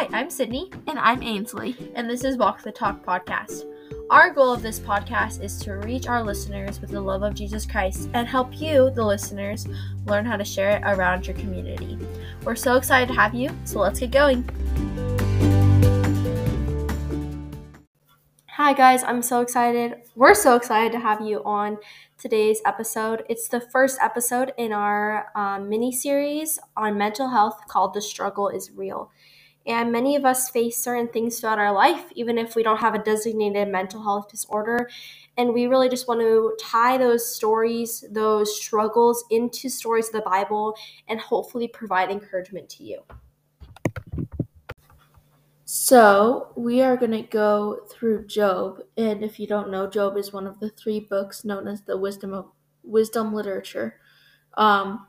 Hi, I'm Sydney. And I'm Ainslee. And this is Walk the Talk podcast. Our goal of this podcast is to reach our listeners with the love of Jesus Christ and help you, the listeners, learn how to share it around your community. We're so excited to have you, so let's get going. Hi, guys, I'm so excited. We're so excited to have you on today's episode. It's the first episode in our um, mini series on mental health called The Struggle is Real. And many of us face certain things throughout our life, even if we don't have a designated mental health disorder. And we really just want to tie those stories, those struggles into stories of the Bible and hopefully provide encouragement to you. So, we are going to go through Job. And if you don't know, Job is one of the three books known as the wisdom of wisdom literature. Um,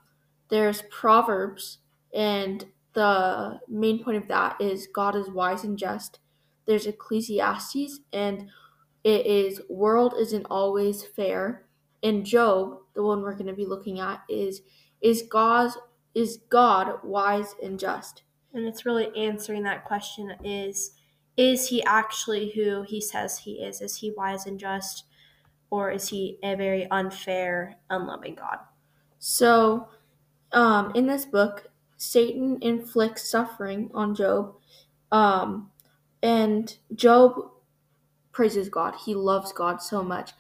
there's Proverbs, and the main point of that is God is wise and just. There's Ecclesiastes, and it is world isn't always fair. And Job, the one we're going to be looking at, is is God is God wise and just? And it's really answering that question is is he actually who he says he is? Is he wise and just? Or is he a very unfair, unloving God? So, um, in this book, Satan inflicts suffering on Job. Um, and Job praises God. He loves God so much.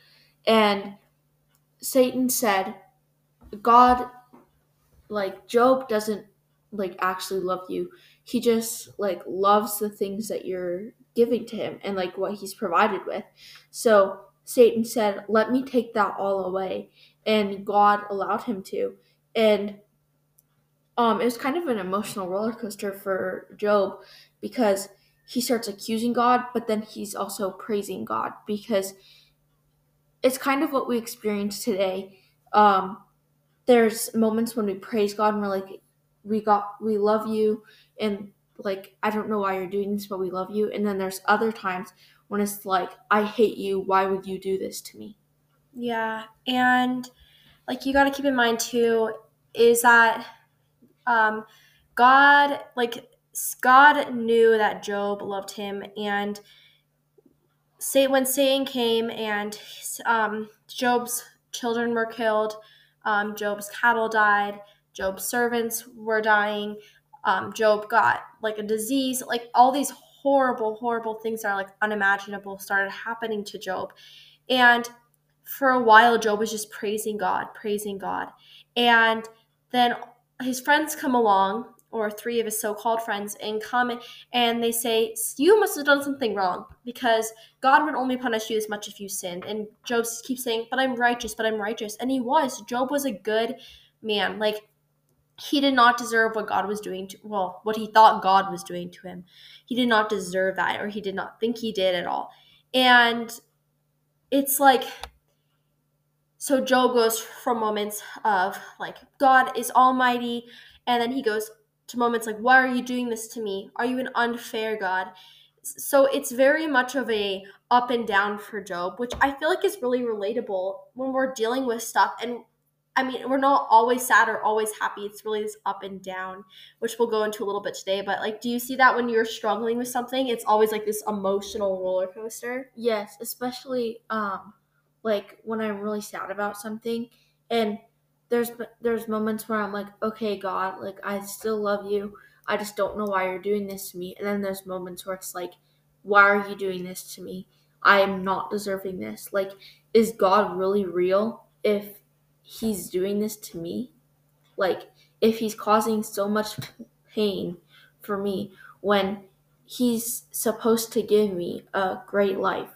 And Satan said, God, like, Job doesn't, like, actually love you. He just, like, loves the things that you're giving to him and, like, what he's provided with. So Satan said, Let me take that all away. And God allowed him to. And um, it was kind of an emotional roller coaster for Job because he starts accusing God, but then he's also praising God because it's kind of what we experience today. Um, there's moments when we praise God and we're like, we got, we love you, and like, I don't know why you're doing this, but we love you. And then there's other times when it's like, I hate you. Why would you do this to me? Yeah, and like you got to keep in mind too is that um, God, like, God knew that Job loved him, and say when Satan came and um, Job's children were killed, um, Job's cattle died, Job's servants were dying, um, Job got like a disease, like all these horrible, horrible things that are like unimaginable started happening to Job, and for a while Job was just praising God, praising God, and then his friends come along or three of his so-called friends and come and they say you must have done something wrong because god would only punish you as much if you sinned. And job keeps saying but i'm righteous but i'm righteous. And he was. Job was a good man. Like he did not deserve what god was doing to well what he thought god was doing to him. He did not deserve that or he did not think he did at all. And it's like so Job goes from moments of like, God is almighty, and then he goes to moments like, Why are you doing this to me? Are you an unfair God? So it's very much of a up and down for Job, which I feel like is really relatable when we're dealing with stuff. And I mean, we're not always sad or always happy. It's really this up and down, which we'll go into a little bit today. But like, do you see that when you're struggling with something? It's always like this emotional roller coaster. Yes, especially um like when I'm really sad about something and there's there's moments where I'm like, okay, God, like I still love you. I just don't know why you're doing this to me. And then there's moments where it's like, why are you doing this to me? I am not deserving this. Like, is God really real if he's doing this to me? Like, if he's causing so much pain for me when he's supposed to give me a great life.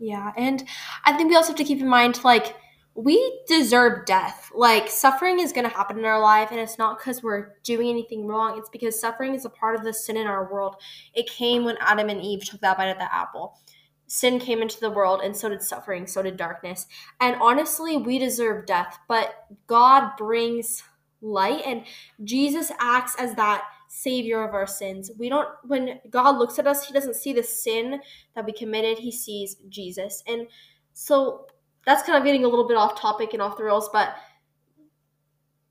Yeah, and I think we also have to keep in mind like we deserve death. Like suffering is going to happen in our life and it's not cuz we're doing anything wrong. It's because suffering is a part of the sin in our world. It came when Adam and Eve took that bite of the apple. Sin came into the world and so did suffering, so did darkness. And honestly, we deserve death, but God brings light and Jesus acts as that savior of our sins. We don't when God looks at us, he doesn't see the sin that we committed, he sees Jesus. And so that's kind of getting a little bit off topic and off the rails, but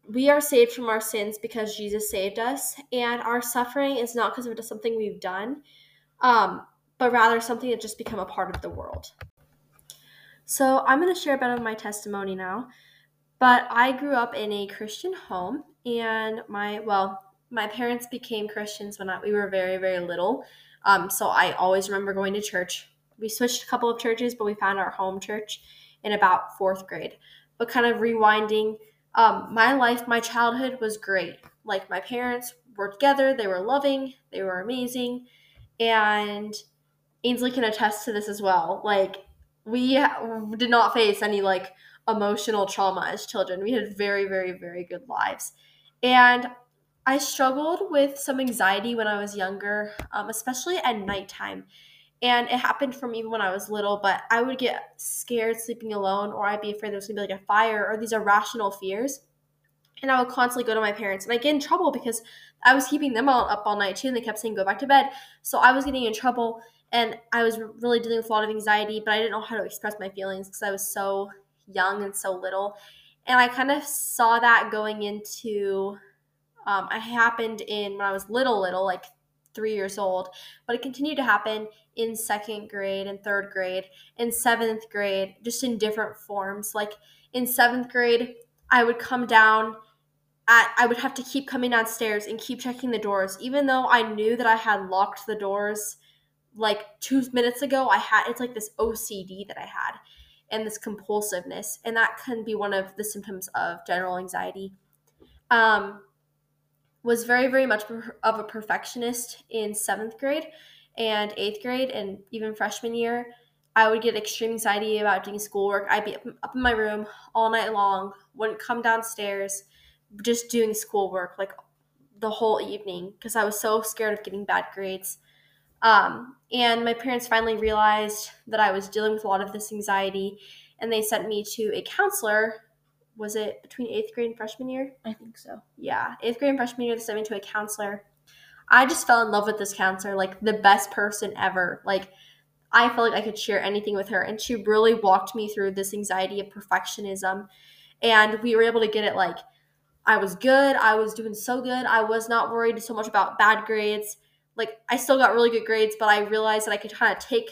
we are saved from our sins because Jesus saved us, and our suffering is not because of something we've done, um, but rather something that just become a part of the world. So I'm going to share a bit of my testimony now. But I grew up in a Christian home, and my well, my parents became Christians when I, we were very very little. Um, so I always remember going to church. We switched a couple of churches, but we found our home church in about fourth grade. But kind of rewinding, um, my life, my childhood was great. Like my parents were together, they were loving, they were amazing, and Ainslee can attest to this as well. Like we did not face any like emotional trauma as children. We had very, very, very good lives. And I struggled with some anxiety when I was younger, um, especially at nighttime. And it happened for me when I was little, but I would get scared sleeping alone, or I'd be afraid there was gonna be like a fire, or these irrational fears. And I would constantly go to my parents, and I get in trouble because I was keeping them all up all night too, and they kept saying go back to bed. So I was getting in trouble, and I was really dealing with a lot of anxiety, but I didn't know how to express my feelings because I was so young and so little. And I kind of saw that going into, um, I happened in when I was little, little, like three years old, but it continued to happen in second grade and third grade, and seventh grade, just in different forms. Like in seventh grade, I would come down. At, I would have to keep coming downstairs and keep checking the doors, even though I knew that I had locked the doors like two minutes ago. I had it's like this OCD that I had and this compulsiveness, and that can be one of the symptoms of general anxiety. Um, was very, very much of a perfectionist in seventh grade and eighth grade, and even freshman year. I would get extreme anxiety about doing schoolwork. I'd be up in my room all night long, wouldn't come downstairs, just doing schoolwork like the whole evening because I was so scared of getting bad grades. Um, and my parents finally realized that I was dealing with a lot of this anxiety, and they sent me to a counselor. Was it between eighth grade and freshman year? I think so. Yeah, eighth grade and freshman year, they sent me to a counselor. I just fell in love with this counselor, like the best person ever. Like, I felt like I could share anything with her, and she really walked me through this anxiety of perfectionism. And we were able to get it like I was good, I was doing so good, I was not worried so much about bad grades like I still got really good grades, but I realized that I could kind of take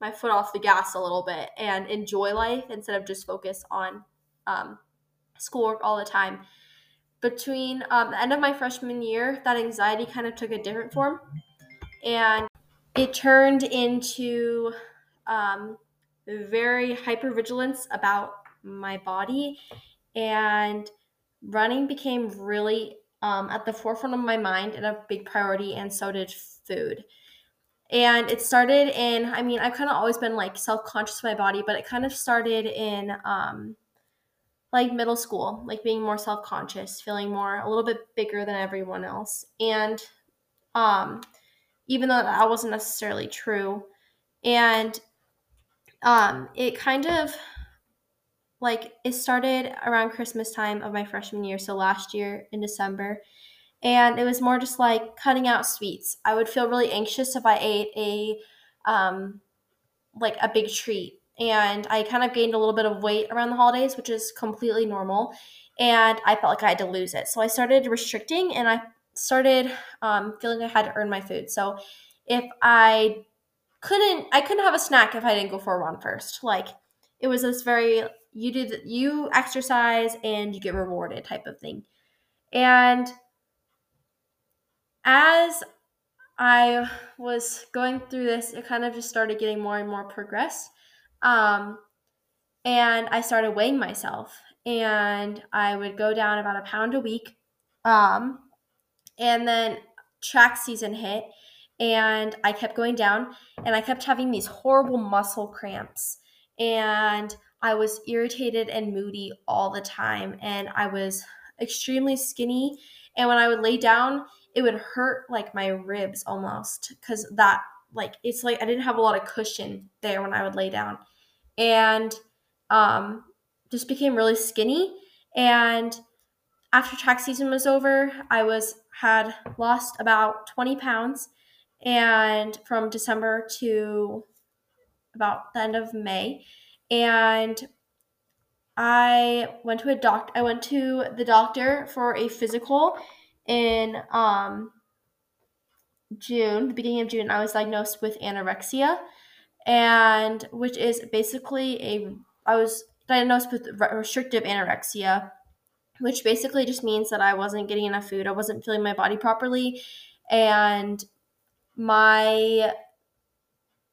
my foot off the gas a little bit and enjoy life instead of just focus on um, schoolwork all the time. Between um, the end of my freshman year, that anxiety kind of took a different form, and it turned into um, very hypervigilance about my body, and running became really um, at the forefront of my mind and a big priority, and so did food. And it started in, I mean, I've kind of always been like self conscious of my body, but it kind of started in um, like middle school, like being more self conscious, feeling more a little bit bigger than everyone else. And um, even though that wasn't necessarily true, and um, it kind of like it started around Christmas time of my freshman year, so last year in December. And it was more just like cutting out sweets. I would feel really anxious if I ate a um like a big treat. And I kind of gained a little bit of weight around the holidays, which is completely normal. And I felt like I had to lose it. So I started restricting and I started um, feeling I had to earn my food. So if I couldn't, I couldn't have a snack if I didn't go for a run first. Like it was this very you do the, you exercise and you get rewarded type of thing. And as I was going through this, it kind of just started getting more and more progress. Um, and I started weighing myself, and I would go down about a pound a week. Um, and then track season hit, and I kept going down, and I kept having these horrible muscle cramps. And I was irritated and moody all the time, and I was extremely skinny. And when I would lay down, it would hurt like my ribs almost because that, like, it's like I didn't have a lot of cushion there when I would lay down. And um, just became really skinny. And after track season was over, I was had lost about 20 pounds. And from December to about the end of May and I went to a doc. I went to the doctor for a physical in um, June, the beginning of June. I was diagnosed with anorexia, and which is basically a. I was diagnosed with restrictive anorexia, which basically just means that I wasn't getting enough food. I wasn't feeling my body properly, and my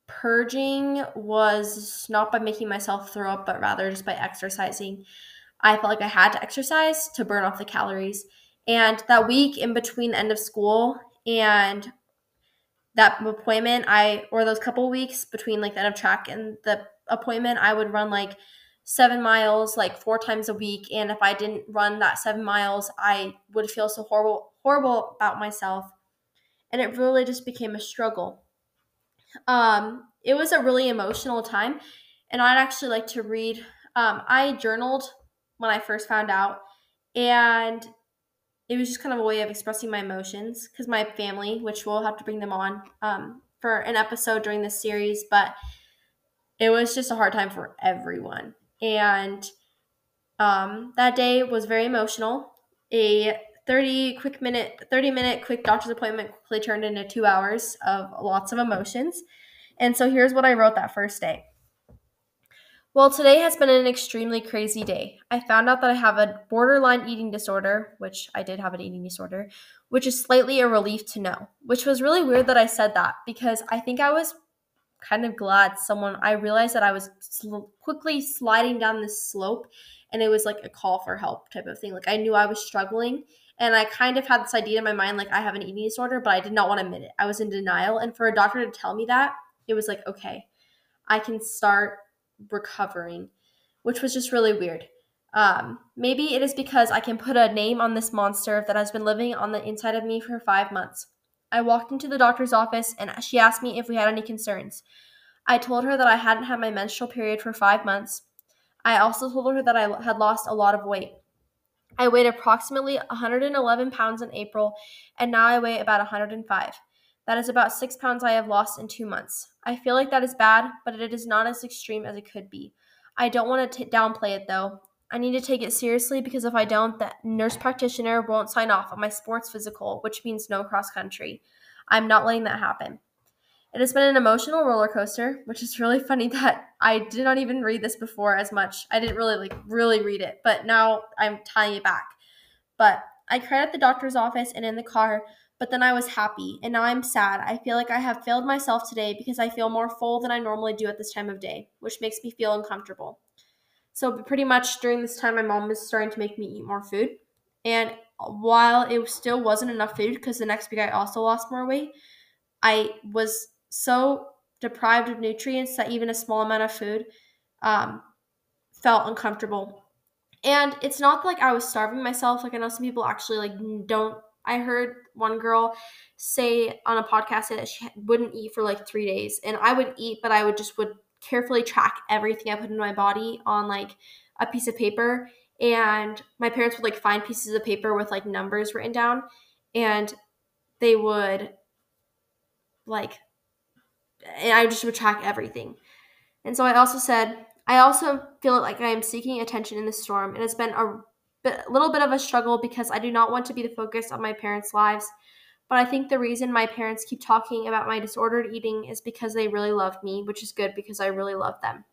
purging was not by making myself throw up, but rather just by exercising. I felt like I had to exercise to burn off the calories. And that week in between the end of school and that appointment, I, or those couple weeks between like the end of track and the appointment, I would run like seven miles like four times a week. And if I didn't run that seven miles, I would feel so horrible, horrible about myself. And it really just became a struggle. Um, it was a really emotional time, and I'd actually like to read. Um, I journaled when I first found out, and it was just kind of a way of expressing my emotions because my family, which we'll have to bring them on um, for an episode during this series, but it was just a hard time for everyone. And um, that day was very emotional. A 30 quick minute 30 minute quick doctor's appointment quickly turned into two hours of lots of emotions and so here's what i wrote that first day well today has been an extremely crazy day i found out that i have a borderline eating disorder which i did have an eating disorder which is slightly a relief to know which was really weird that i said that because i think i was kind of glad someone i realized that i was sl- quickly sliding down this slope and it was like a call for help type of thing like i knew i was struggling and I kind of had this idea in my mind like I have an eating disorder, but I did not want to admit it. I was in denial. And for a doctor to tell me that, it was like, okay, I can start recovering, which was just really weird. Um, maybe it is because I can put a name on this monster that has been living on the inside of me for five months. I walked into the doctor's office and she asked me if we had any concerns. I told her that I hadn't had my menstrual period for five months. I also told her that I had lost a lot of weight. I weighed approximately 111 pounds in April, and now I weigh about 105. That is about six pounds I have lost in two months. I feel like that is bad, but it is not as extreme as it could be. I don't want to t- downplay it though. I need to take it seriously because if I don't, the nurse practitioner won't sign off on my sports physical, which means no cross country. I'm not letting that happen. It has been an emotional roller coaster, which is really funny that I did not even read this before as much. I didn't really like really read it, but now I'm tying it back. But I cried at the doctor's office and in the car, but then I was happy, and now I'm sad. I feel like I have failed myself today because I feel more full than I normally do at this time of day, which makes me feel uncomfortable. So pretty much during this time my mom was starting to make me eat more food. And while it still wasn't enough food because the next week I also lost more weight, I was so deprived of nutrients that even a small amount of food um, felt uncomfortable. And it's not like I was starving myself. Like I know some people actually like don't. I heard one girl say on a podcast that she wouldn't eat for like three days, and I would eat, but I would just would carefully track everything I put into my body on like a piece of paper. And my parents would like find pieces of paper with like numbers written down, and they would like and I just would track everything. And so I also said, I also feel like I am seeking attention in the storm, and it's been a, a little bit of a struggle because I do not want to be the focus of my parents' lives. But I think the reason my parents keep talking about my disordered eating is because they really love me, which is good because I really love them.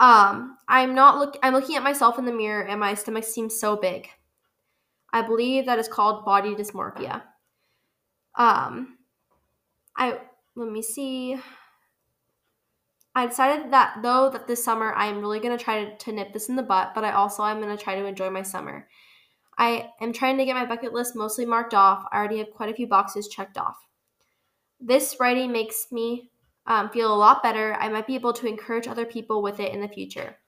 Um, I'm not look I'm looking at myself in the mirror and my stomach seems so big. I believe that is called body dysmorphia. Um, I let me see. I decided that though that this summer I am really going to try to nip this in the butt, but I also am going to try to enjoy my summer. I am trying to get my bucket list mostly marked off. I already have quite a few boxes checked off. This writing makes me um, feel a lot better. I might be able to encourage other people with it in the future.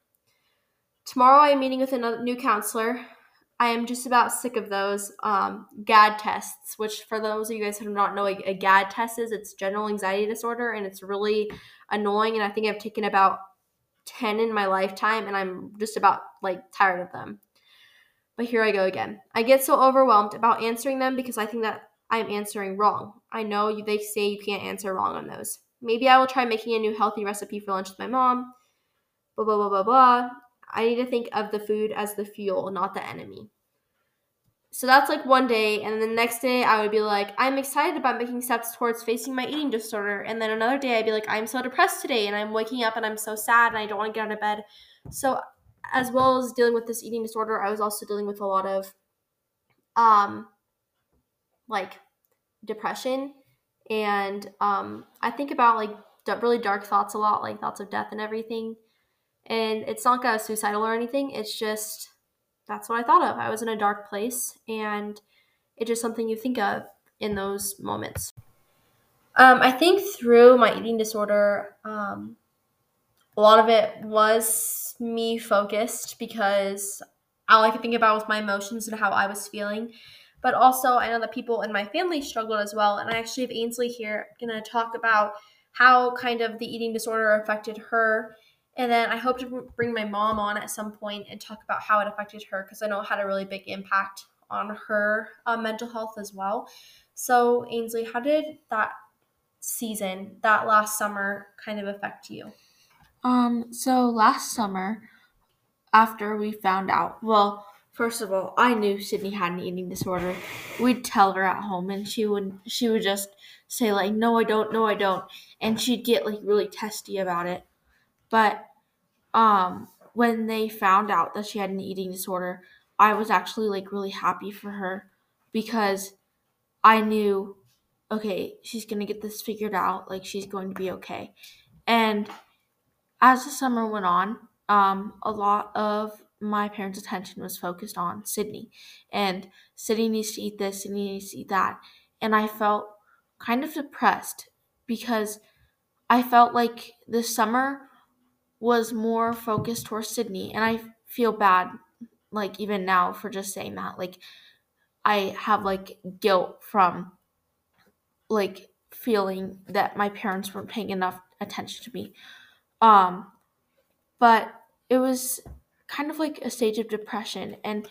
Tomorrow I am meeting with a new counselor. I am just about sick of those um, GAD tests, which for those of you guys who do not know, a, GAD test is it's general anxiety disorder, and it's really annoying. And I think I've taken about ten in my lifetime, and I'm just about like tired of them. But here I go again. I get so overwhelmed about answering them because I think that I'm answering wrong. I know you, they say you can't answer wrong on those. Maybe I will try making a new healthy recipe for lunch with my mom. Blah blah blah blah blah. I need to think of the food as the fuel, not the enemy. So that's like one day, and then the next day I would be like, I'm excited about making steps towards facing my eating disorder. And then another day I'd be like, I'm so depressed today, and I'm waking up and I'm so sad, and I don't want to get out of bed. So, as well as dealing with this eating disorder, I was also dealing with a lot of, um, like depression, and um, I think about like really dark thoughts a lot, like thoughts of death and everything. And it's not like suicidal or anything. It's just that's what I thought of. I was in a dark place, and it's just something you think of in those moments. Um, I think through my eating disorder, um, a lot of it was me focused because all I could think about was my emotions and how I was feeling. But also, I know that people in my family struggled as well. And I actually have Ainslee here going to talk about how kind of the eating disorder affected her and then I hope to bring my mom on at some point and talk about how it affected her because I know it had a really big impact on her uh, mental health as well. So, Ainslee, how did that season, that last summer, kind of affect you? Um, so last summer, after we found out, well, first of all, I knew Sydney had an eating disorder. We'd tell her at home, and she would she would just say like, "No, I don't. No, I don't," and she'd get like really testy about it. But um, when they found out that she had an eating disorder, I was actually like really happy for her because I knew, okay, she's gonna get this figured out. Like she's going to be okay. And as the summer went on, um, a lot of my parents' attention was focused on Sydney. And Sydney needs to eat this, Sydney needs to eat that. And I felt kind of depressed because I felt like this summer was more focused towards Sydney. And I feel bad, like, even now for just saying that. Like, I have, like, guilt from, like, feeling that my parents weren't paying enough attention to me. Um, but it was kind of like a stage of depression. And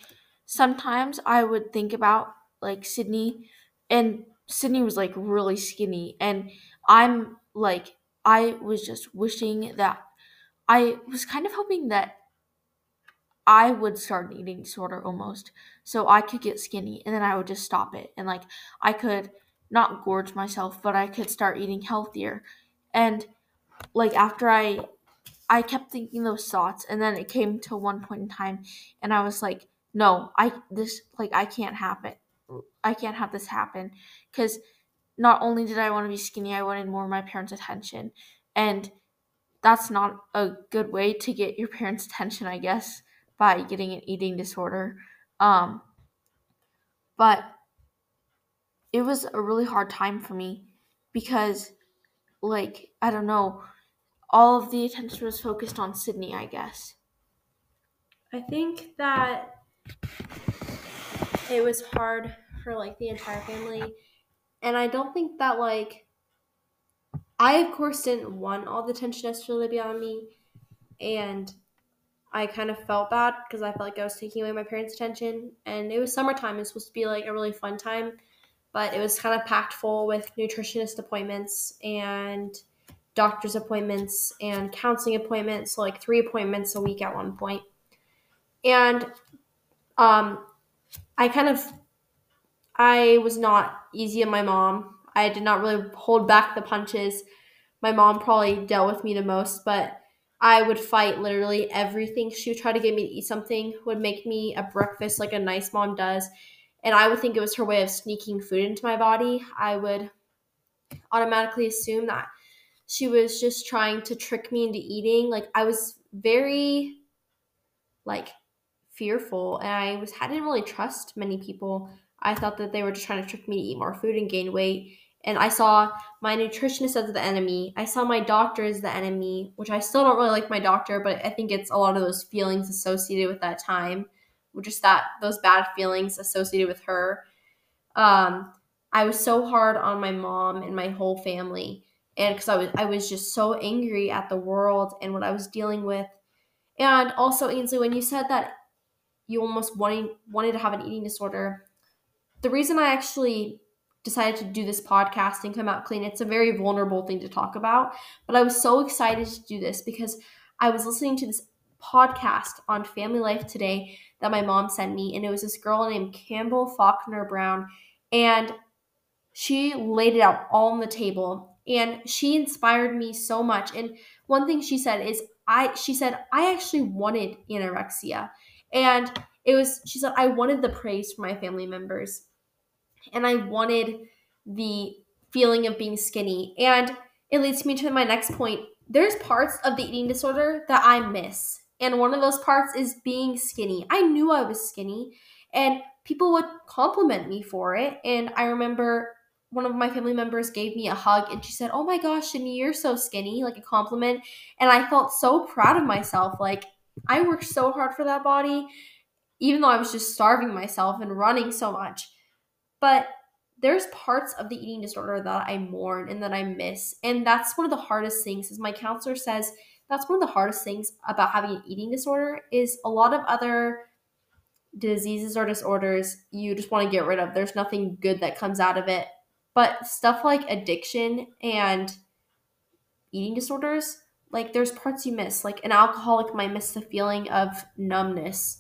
sometimes I would think about, like, Sydney, and Sydney was, like, really skinny. And I'm, like, I was just wishing that I was kind of hoping that I would start an eating disorder almost so I could get skinny and then I would just stop it and like I could not gorge myself but I could start eating healthier. And like after I I kept thinking those thoughts and then it came to one point in time and I was like no I this like I can't happen I can't have this happen cuz not only did I want to be skinny I wanted more of my parents attention and that's not a good way to get your parents' attention, I guess, by getting an eating disorder. Um, but it was a really hard time for me because, like, I don't know, all of the attention was focused on Sydney, I guess. I think that it was hard for like the entire family. And I don't think that like I, of course, didn't want all the attention necessarily to be on me. And I kind of felt bad because I felt like I was taking away my parents' attention. And it was summertime. It was supposed to be like a really fun time. But it was kind of packed full with nutritionist appointments and doctor's appointments and counseling appointments. So, like three appointments a week at one point. And um, I kind of, I was not easy on my mom. I did not really hold back the punches. My mom probably dealt with me the most, but I would fight literally everything. She would try to get me to eat something, would make me a breakfast like a nice mom does. And I would think it was her way of sneaking food into my body. I would automatically assume that she was just trying to trick me into eating. Like I was very like fearful and I was I didn't really trust many people. I thought that they were just trying to trick me to eat more food and gain weight and I saw my nutritionist as the enemy. I saw my doctor as the enemy, which I still don't really like my doctor, but I think it's a lot of those feelings associated with that time, just that those bad feelings associated with her. Um, I was so hard on my mom and my whole family, and because I was I was just so angry at the world and what I was dealing with, and also Ainslee, when you said that you almost wanted wanted to have an eating disorder, the reason I actually decided to do this podcast and come out clean. It's a very vulnerable thing to talk about, but I was so excited to do this because I was listening to this podcast on Family Life Today that my mom sent me, and it was this girl named Campbell Faulkner Brown, and she laid it out all on the table, and she inspired me so much. And one thing she said is, I she said I actually wanted anorexia, and it was she said I wanted the praise from my family members, and I wanted the feeling of being skinny, and it leads me to my next point. There's parts of the eating disorder that I miss and one of those parts is being skinny. I knew I was skinny, and people would compliment me for it. And I remember one of my family members gave me a hug and she said, Oh my gosh, Shani, you're so skinny, like a compliment. And I felt so proud of myself. Like, I worked so hard for that body, even though I was just starving myself and running so much. But there's parts of the eating disorder that I mourn and that I miss. And that's one of the hardest things, as my counselor says, that's one of the hardest things about having an eating disorder is a lot of other diseases or disorders you just want to get rid of. There's nothing good that comes out of it. But stuff like addiction and eating disorders, like there's parts you miss. Like an alcoholic might miss the feeling of numbness,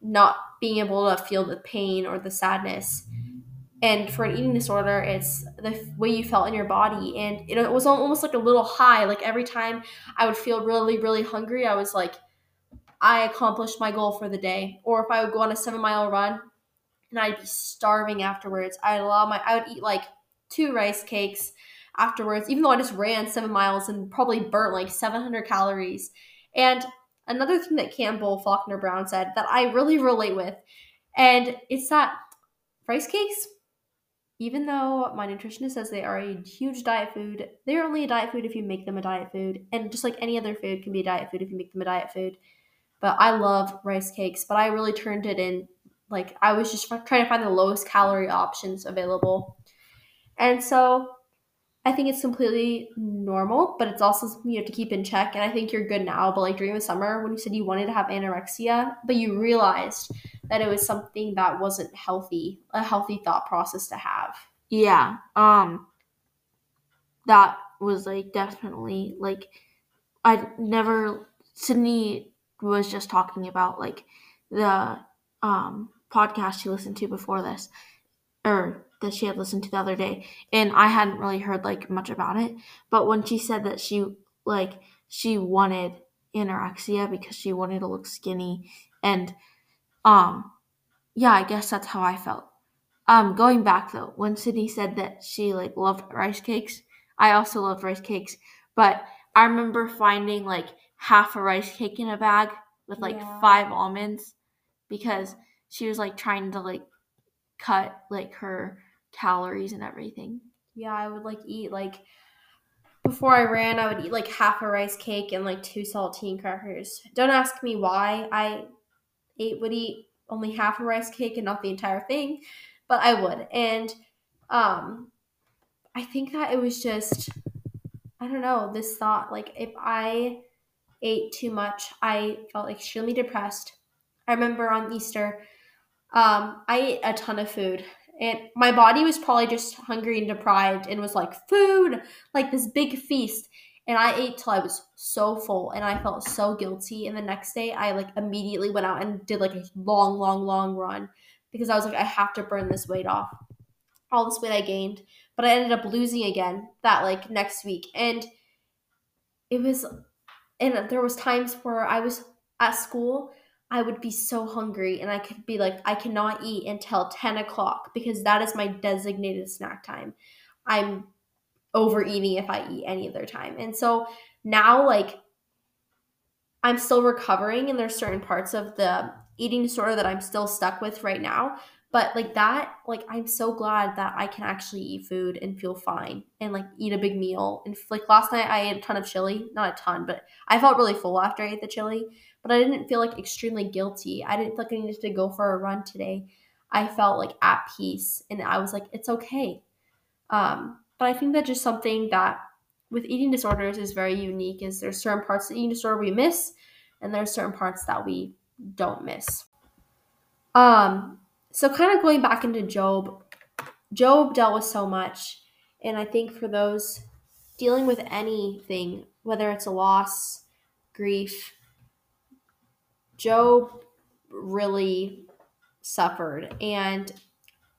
not being able to feel the pain or the sadness. And for an eating disorder, it's the way you felt in your body. And it was almost like a little high. Like every time I would feel really, really hungry, I was like, I accomplished my goal for the day. Or if I would go on a seven mile run and I'd be starving afterwards, I'd allow my, I would eat like two rice cakes afterwards, even though I just ran seven miles and probably burnt like 700 calories. And another thing that Campbell Faulkner Brown said that I really relate with, and it's that rice cakes even though my nutritionist says they are a huge diet food, they're only a diet food if you make them a diet food. And just like any other food can be a diet food if you make them a diet food. But I love rice cakes, but I really turned it in. Like, I was just trying to find the lowest calorie options available. And so I think it's completely normal, but it's also something you have to keep in check. And I think you're good now. But like during the summer, when you said you wanted to have anorexia, but you realized that it was something that wasn't healthy, a healthy thought process to have. Yeah. Um that was like definitely like I never Sydney was just talking about like the um podcast she listened to before this or that she had listened to the other day and I hadn't really heard like much about it but when she said that she like she wanted anorexia because she wanted to look skinny and um, yeah, I guess that's how I felt. Um, going back though, when Sydney said that she like loved rice cakes, I also loved rice cakes, but I remember finding like half a rice cake in a bag with like yeah. five almonds because she was like trying to like cut like her calories and everything. Yeah, I would like eat like before I ran, I would eat like half a rice cake and like two saltine crackers. Don't ask me why. I ate would eat only half a rice cake and not the entire thing, but I would. And um I think that it was just I don't know, this thought like if I ate too much, I felt extremely depressed. I remember on Easter, um, I ate a ton of food. And my body was probably just hungry and deprived and was like, food, like this big feast and I ate till I was so full and I felt so guilty. And the next day, I like immediately went out and did like a long, long, long run because I was like, I have to burn this weight off. All this weight I gained, but I ended up losing again that like next week. And it was, and there was times where I was at school. I would be so hungry and I could be like, I cannot eat until 10 o'clock because that is my designated snack time. I'm overeating if I eat any other time. And so now, like, I'm still recovering, and there's certain parts of the eating disorder that I'm still stuck with right now. But like that, like I'm so glad that I can actually eat food and feel fine and like eat a big meal. And like last night, I ate a ton of chili, not a ton, but I felt really full after I ate the chili. But I didn't feel like extremely guilty. I didn't feel like I needed to go for a run today. I felt like at peace, and I was like, it's okay. Um, but I think that's just something that with eating disorders is very unique is there's certain parts of eating disorder we miss and there's certain parts that we don't miss. Um so kind of going back into Job, Job dealt with so much and I think for those dealing with anything, whether it's a loss, grief, Job really suffered. And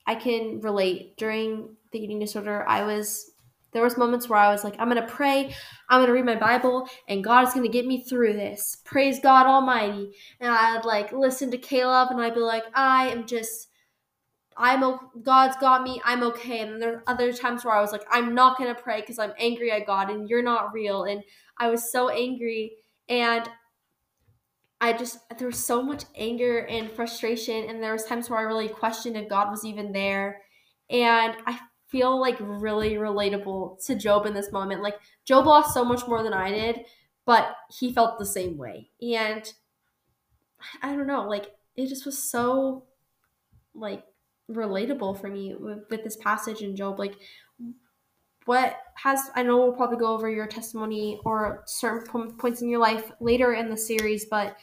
I can relate. During the eating disorder I was there was moments where I was like I'm to pray, I'm to read my Bible and God is to get me through this. Praise God almighty. And I'd like listen to Caleb and I'd be like I am just I'm God's got me. I'm okay. And there are other times where I was like, I'm not gonna pray because I'm angry at God and you're not real. And I was so angry, and I just there was so much anger and frustration, and there was times where I really questioned if God was even there. And I feel like really relatable to Job in this moment. Like Job lost so much more than I did, but he felt the same way. And I don't know, like it just was so like relatable for me with, with this passage in Job. Like, what has I know we'll probably go over your testimony or certain points in your life later in the series, but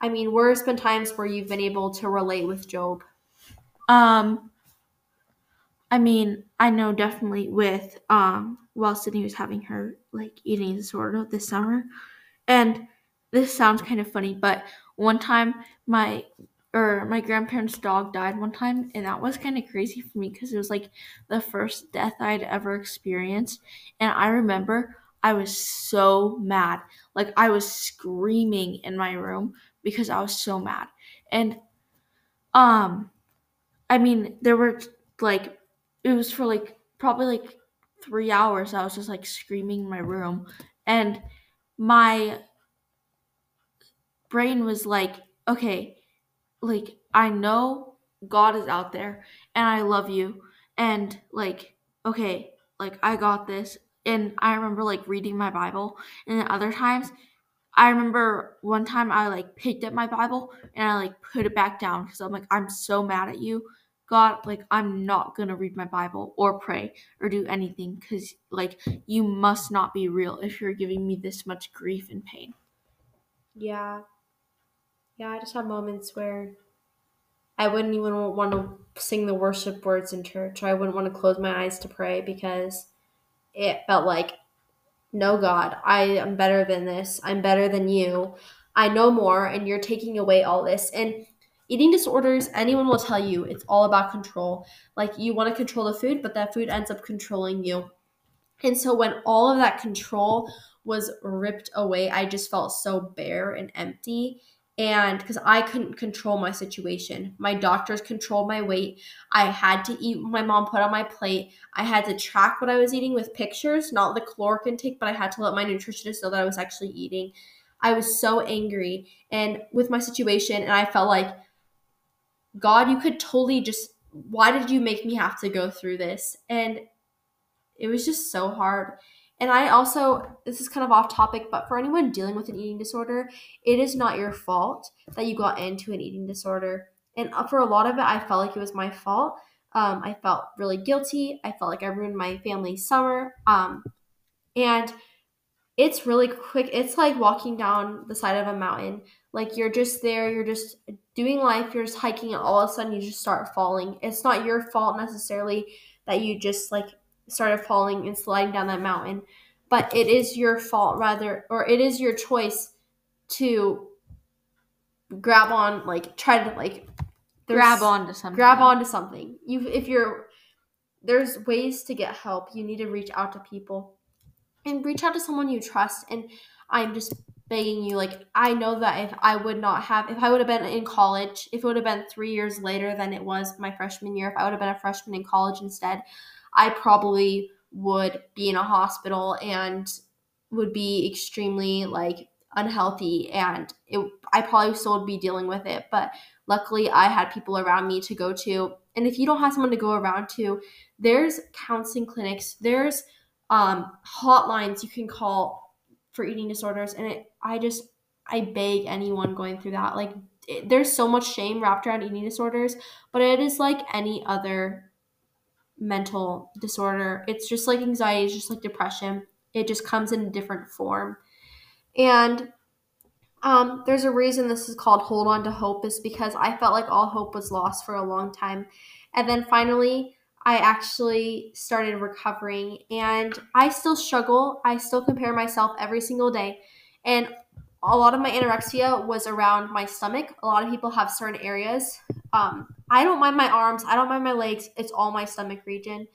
I mean, where's been times where you've been able to relate with Job? Um, I mean, I know definitely with um, while Sydney was having her like eating disorder this summer, and this sounds kind of funny, but one time my or my grandparents' dog died one time, and that was kind of crazy for me because it was like the first death I'd ever experienced. And I remember I was so mad. Like, I was screaming in my room because I was so mad. And, um, I mean, there were like, it was for like probably like three hours. I was just like screaming in my room. And my brain was like, okay, like I know God is out there and I love you and like okay, like I got this and I remember like reading my Bible and then other times I remember one time I like picked up my Bible and I like put it back down because I'm like I'm so mad at you. God, like I'm not going to read my Bible or pray or do anything cuz like you must not be real if you're giving me this much grief and pain. Yeah yeah, I just have moments where I wouldn't even want to sing the worship words in church. or I wouldn't want to close my eyes to pray because it felt like, no, God, I am better than this. I'm better than you. I know more, and you're taking away all this. And eating disorders, anyone will tell you it's all about control. Like you want to control the food, but that food ends up controlling you. And so when all of that control was ripped away, I just felt so bare and empty and because I couldn't control my situation. My doctors controlled my weight. I had to eat what my mom put on my plate. I had to track what I was eating with pictures, not the caloric intake, but I had to let my nutritionist know that I was actually eating. I was so angry and with my situation, and I felt like, God, you could totally just, why did you make me have to go through this? And it was just so hard. And I also, this is kind of off topic, but for anyone dealing with an eating disorder, it is not your fault that you got into an eating disorder. And uh, for a lot of it, I felt like it was my fault. Um, I felt really guilty. I felt like I ruined my family's summer. Um, and it's really quick. It's like walking down the side of a mountain. Like you're just there, you're just doing life, you're just hiking, and all of a sudden you just start falling. It's not your fault necessarily that you just like started falling and sliding down that mountain. But it is your fault, rather, or it is your choice to grab on, like try to like grab onto something. Grab onto something. You, if you're there's ways to get help. You need to reach out to people and reach out to someone you trust. And I'm just begging you, like I know that if I would not have, if I would have been in college, if it would have been three years later than it was my freshman year, if I would have been a freshman in college instead, I probably would be in a hospital and would be extremely like unhealthy and it, I probably still would be dealing with it. But luckily, I had people around me to go to. And if you don't have someone to go around to, there's counseling clinics, there's um, hotlines you can call for eating disorders. And it, I just, I beg anyone going through that. Like, it, there's so much shame wrapped around eating disorders, but it is like any other mental disorder. It's just like anxiety, it's just like depression. It just comes in a different form. And um, there's a reason this is called Hold On to Hope, is because I felt like all hope was lost for a long time. And then finally, I actually started recovering and I still struggle. I still compare myself every single day. And a lot of my anorexia was around my stomach. A lot of people have certain areas. Um, I don't mind my arms, I don't mind my legs. It's all my stomach region.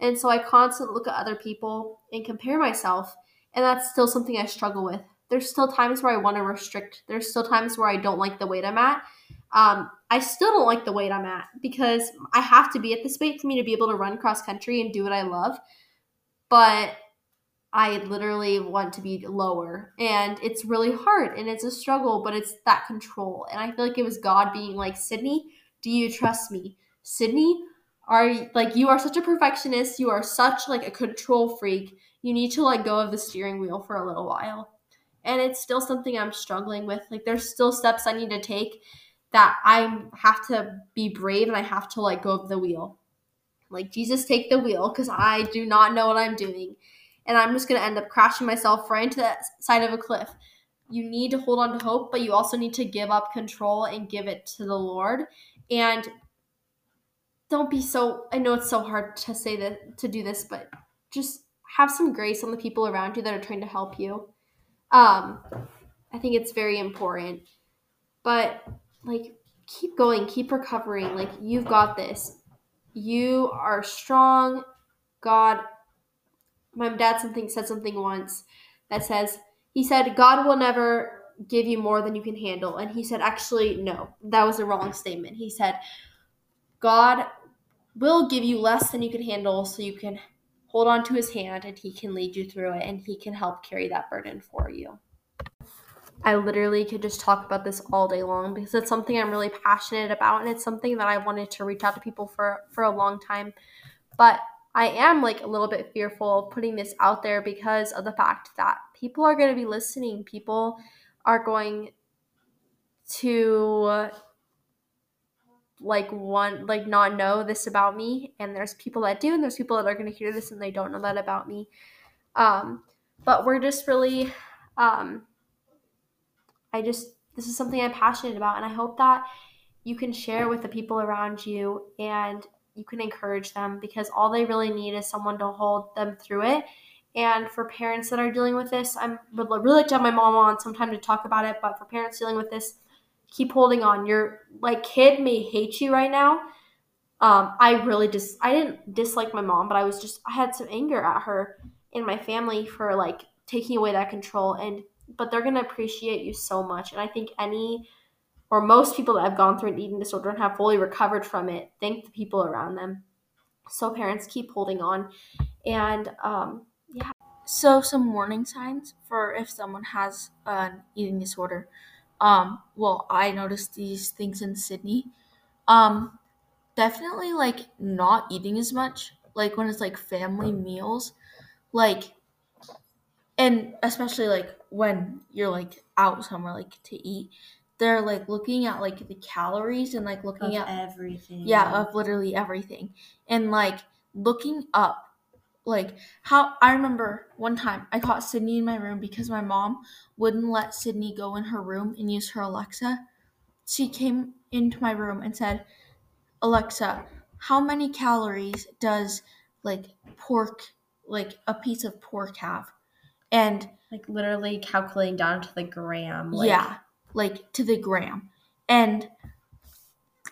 And so I constantly look at other people and compare myself. And that's still something I struggle with. There's still times where I want to restrict. There's still times where I don't like the weight I'm at. Um, I still don't like the weight I'm at because I have to be at this weight for me to be able to run cross country and do what I love. But I literally want to be lower. And it's really hard and it's a struggle, but it's that control. And I feel like it was God being like, Sydney, do you trust me? Sydney, are like you are such a perfectionist, you are such like a control freak. You need to let go of the steering wheel for a little while. And it's still something I'm struggling with. Like there's still steps I need to take that I have to be brave and I have to let go of the wheel. Like Jesus take the wheel because I do not know what I'm doing and I'm just going to end up crashing myself right into the side of a cliff. You need to hold on to hope, but you also need to give up control and give it to the Lord. And don't be so I know it's so hard to say that to do this, but just have some grace on the people around you that are trying to help you. Um I think it's very important. But like keep going, keep recovering. Like you've got this. You are strong. God my dad something said something once that says he said God will never give you more than you can handle. And he said actually no that was a wrong statement. He said God will give you less than you can handle so you can hold on to his hand and he can lead you through it and he can help carry that burden for you. I literally could just talk about this all day long because it's something I'm really passionate about and it's something that I wanted to reach out to people for for a long time. But I am like a little bit fearful of putting this out there because of the fact that people are going to be listening. People are going to like want like not know this about me and there's people that do and there's people that are going to hear this and they don't know that about me. Um but we're just really um I just this is something I'm passionate about and I hope that you can share with the people around you and you can encourage them because all they really need is someone to hold them through it. And for parents that are dealing with this, I would really like to have my mom on sometime to talk about it. But for parents dealing with this, keep holding on. Your like kid may hate you right now. Um, I really just I didn't dislike my mom, but I was just I had some anger at her and my family for like taking away that control. And but they're gonna appreciate you so much. And I think any or most people that have gone through an eating disorder and have fully recovered from it thank the people around them. So parents keep holding on, and um, yeah. So some warning signs for if someone has an eating disorder. Um, well, I noticed these things in Sydney. Um, definitely like not eating as much, like when it's like family meals, like, and especially like when you're like out somewhere like to eat they're like looking at like the calories and like looking of at everything. yeah of literally everything and like looking up like how I remember one time I caught Sydney in my room because my mom wouldn't let Sydney go in her room and use her Alexa. She came into my room and said, "Alexa, how many calories does like pork like a piece of pork have?" And like literally calculating down to the gram. Like, yeah like to the gram. And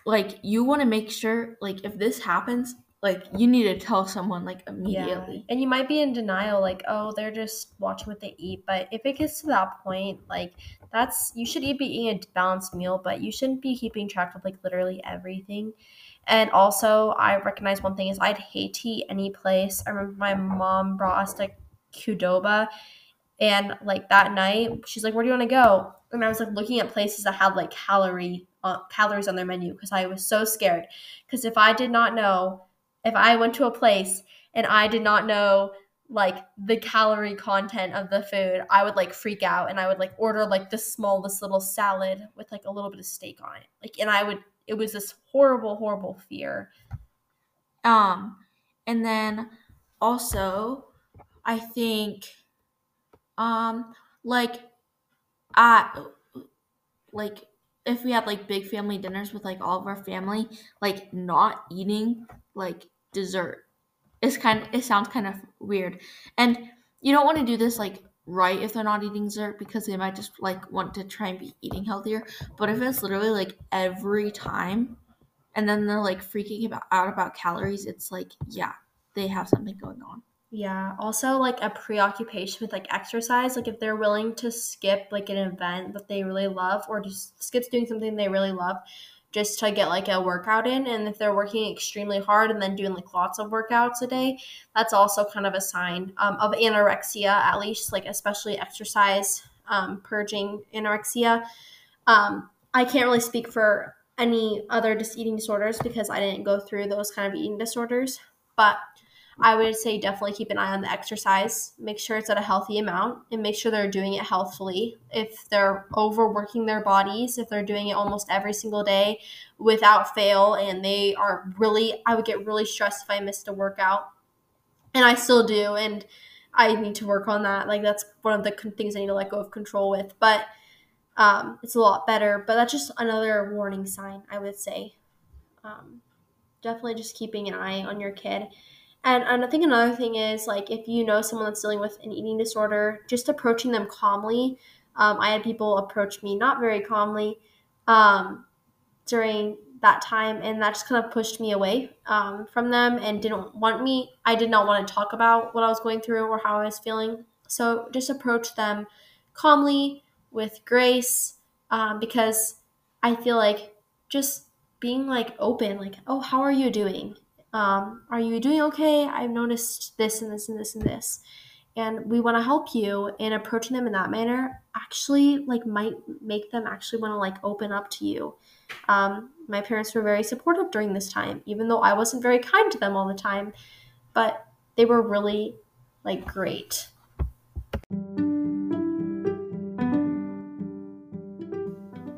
like you want to make sure like if this happens, like you need to tell someone like immediately. Yeah. And you might be in denial like, "Oh, they're just watching what they eat." But if it gets to that point, like that's you should be eating a balanced meal, but you shouldn't be keeping track of like literally everything. And also, I recognize one thing is I'd hate to eat any place. I remember my mom brought us to Qdoba, and like that night, she's like, "Where do you want to go?" and I was like looking at places that had like calorie uh, calories on their menu because I was so scared. Because if I did not know, if I went to a place and I did not know like the calorie content of the food, I would like freak out and I would like order like the smallest little salad with like a little bit of steak on it. Like, and I would, it was this horrible, horrible fear. Um, and then also, I think, um, like uh like if we had like big family dinners with like all of our family, like not eating like dessert. It's kind of it sounds kind of weird. And you don't want to do this like right if they're not eating dessert because they might just like want to try and be eating healthier. But if it's literally like every time and then they're like freaking about, out about calories, it's like, yeah, they have something going on. Yeah. Also, like a preoccupation with like exercise. Like if they're willing to skip like an event that they really love, or just skip doing something they really love, just to get like a workout in. And if they're working extremely hard and then doing like lots of workouts a day, that's also kind of a sign um, of anorexia, at least like especially exercise um, purging anorexia. Um, I can't really speak for any other dis- eating disorders because I didn't go through those kind of eating disorders, but I would say definitely keep an eye on the exercise. Make sure it's at a healthy amount and make sure they're doing it healthfully. If they're overworking their bodies, if they're doing it almost every single day without fail, and they are really, I would get really stressed if I missed a workout. And I still do. And I need to work on that. Like, that's one of the things I need to let go of control with. But um, it's a lot better. But that's just another warning sign, I would say. Um, definitely just keeping an eye on your kid and, and I think another thing is like if you know someone that's dealing with an eating disorder, just approaching them calmly. Um, I had people approach me not very calmly um, during that time, and that just kind of pushed me away um, from them and didn't want me. I did not want to talk about what I was going through or how I was feeling. So just approach them calmly with grace um, because I feel like just being like open, like, oh, how are you doing? Um, are you doing okay? I've noticed this and this and this and this. And we want to help you and approaching them in that manner actually like might make them actually want to like open up to you. Um, my parents were very supportive during this time, even though I wasn't very kind to them all the time, but they were really like great.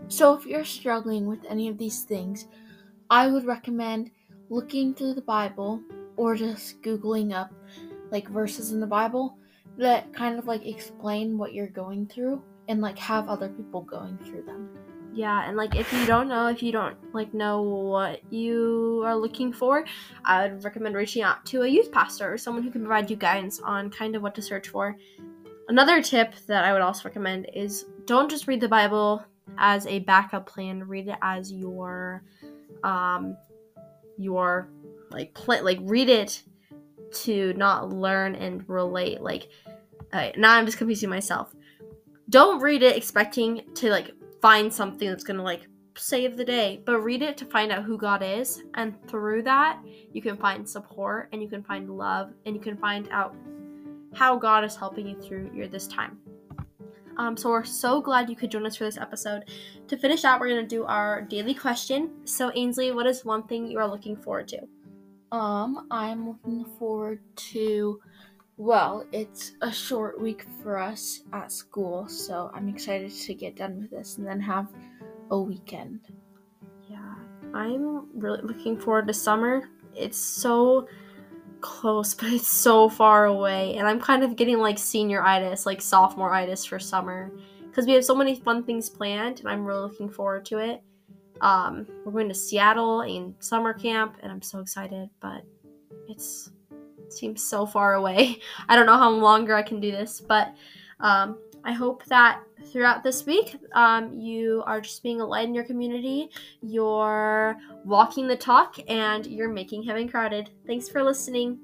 So, if you're struggling with any of these things, I would recommend looking through the Bible or just Googling up like verses in the Bible that kind of like explain what you're going through and like have other people going through them. Yeah, and like if you don't know, if you don't like know what you are looking for, I would recommend reaching out to a youth pastor or someone who can provide you guidance on kind of what to search for. Another tip that I would also recommend is don't just read the Bible as a backup plan, read it as your um your like play like read it to not learn and relate like uh, now i'm just confusing myself. Don't read it expecting to like find something that's gonna like save the day but read it to find out who god is and through that you can find support and you can find love and you can find out how god is helping you through your this time um, so we're so glad you could join us for this episode. To finish out, we're going to do our daily question. So Ainslee, what is one thing you are looking forward to? Um, I'm looking forward to well, it's a short week for us at school, so I'm excited to get done with this and then have a weekend. Yeah, I'm really looking forward to summer. It's so close, but it's so far away. And I'm kind of getting like senioritis, like sophomore-itis for summer. Because we have so many fun things planned, and I'm really looking forward to it. Um, we're going to Seattle in summer camp, and I'm so excited, but it's it seems so far away. I don't know how longer I can do this, but um, I hope that throughout this week, um, you are just being a light in your community, you're walking the talk, and you're making heaven crowded. Thanks for listening.